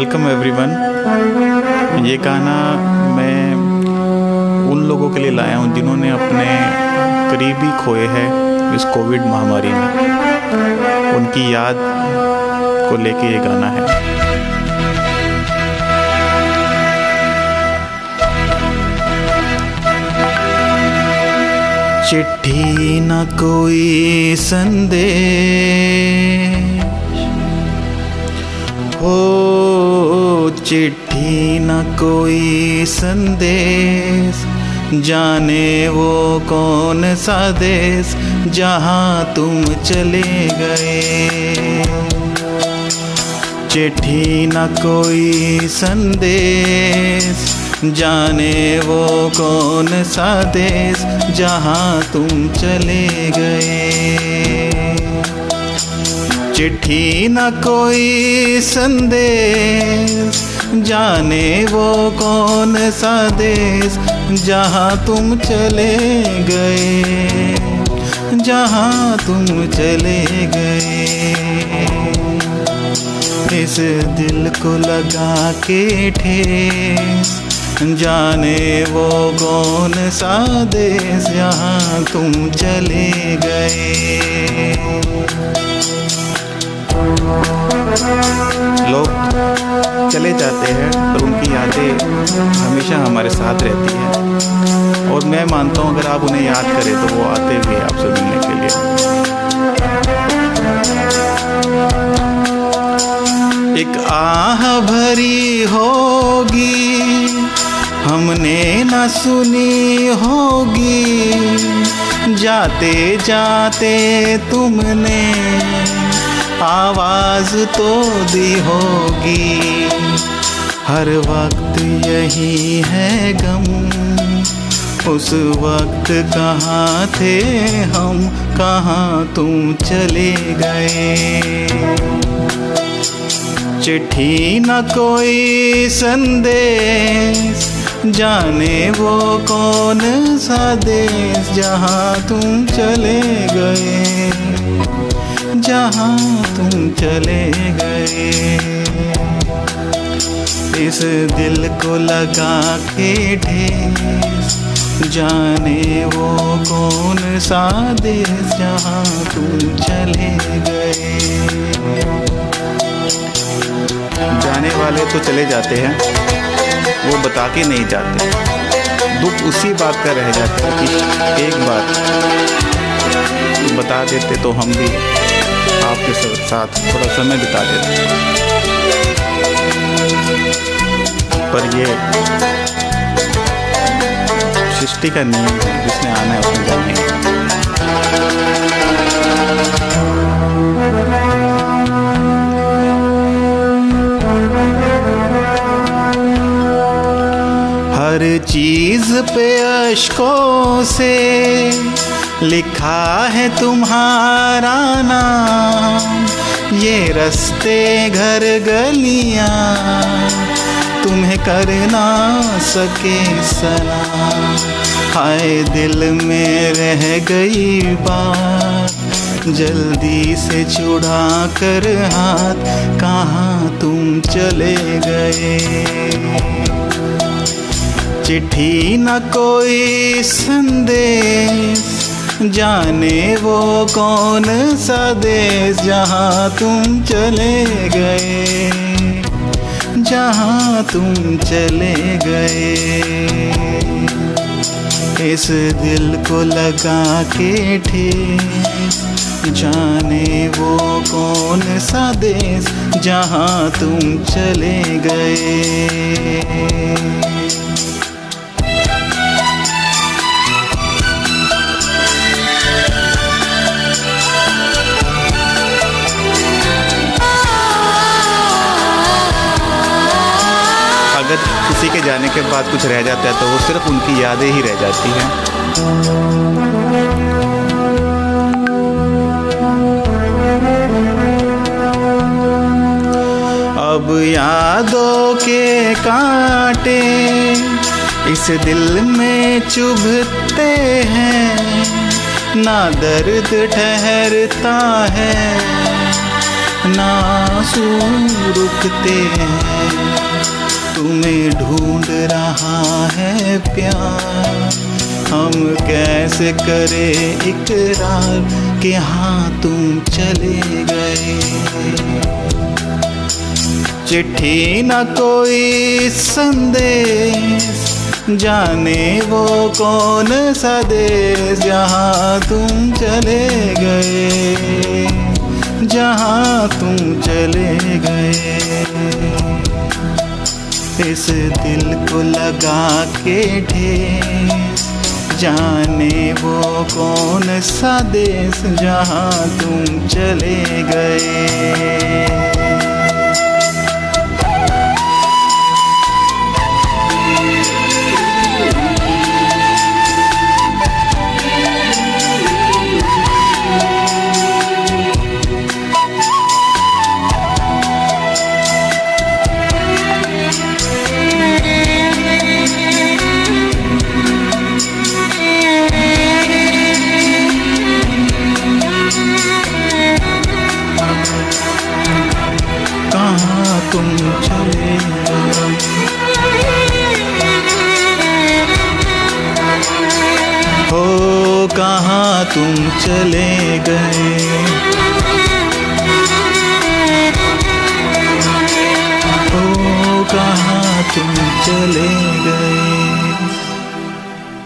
Welcome everyone ये गाना मैं उन लोगों के लिए लाया हूँ जिन्होंने अपने करीबी खोए हैं इस कोविड महामारी में। उनकी याद को लेके ये गाना है। चिट्ठी न कोई संदेश हो चिट्ठी न कोई संदेश। जाने वो कौन सा देश जहाँ तुम चले गए। चिट्ठी न कोई संदेश। जाने वो कौन सा देश जहाँ तुम चले गए। चिट्ठी न कोई संदेश। जाने वो कौन सा देश, जहाँ तुम चले गए। जहाँ तुम चले गए। इस दिल को लगा के ठेस। जाने वो कौन सा देश, जहाँ तुम चले गए। लोग चले जाते हैं, पर उनकी यादें हमेशा हमारे साथ रहती हैं। और मैं मानता हूँ, अगर आप उन्हें याद करें तो वो आते भी आपसे मिलने के लिए। एक आह भरी होगी, हमने न सुनी होगी, जाते जाते तुमने आवाज़ तो दी होगी। हर वक्त यही है गम। उस वक्त कहाँ थे हम, कहाँ तुम चले गए। चिट्ठी न कोई संदेश, जाने वो कौन सा देश जहाँ तुम चले गए। जहाँ तुम चले गए। इस दिल को लगा के ठेस जाने वो कौन सा देश जहाँ तुम चले गए। जाने वाले तो चले जाते हैं, वो बता के नहीं जाते। दुख उसी बात का रह जाता है कि एक बार बता देते तो हम भी। आपके साथ थोड़ा समय बिता दे। पर ये सृष्टि का नियम है जिसने आना है उसने जाने हर चीज़ पे अशकों से लिखा है तुम्हारा नाम। ये रस्ते घर गलियाँ, तुम्हें कर ना सके सलाम। हाय दिल में रह गई बात, जल्दी से छुड़ा कर हाथ, कहाँ तुम चले गए? चिट्ठी न कोई संदेश। जाने वो कौन सा देश जहाँ तुम चले गए। जहाँ तुम चले गए। इस दिल को लगा के ठेस जाने वो कौन सा देश जहाँ तुम चले गए। अगर किसी के जाने के बाद कुछ रह जाता है तो वो सिर्फ़ उनकी यादें ही रह जाती हैं। अब यादों के कांटे इस दिल में चुभते हैं, ना दर्द ठहरता है नासू रुकते हैं। तुम्हें ढूंढ रहा है प्यार। हम कैसे करें इकरार कि हाँ तुम चले गए। चिट्ठी न कोई संदेश, जाने वो कौन सा देश जहाँ तुम चले गए। जहाँ तुम चले गए। इस दिल को लगा के ढेर। जाने वो कौन सा देश जहाँ तुम चले गए। तुम चले हो कहाँ तुम चले गए? हो कहाँ तुम चले गए?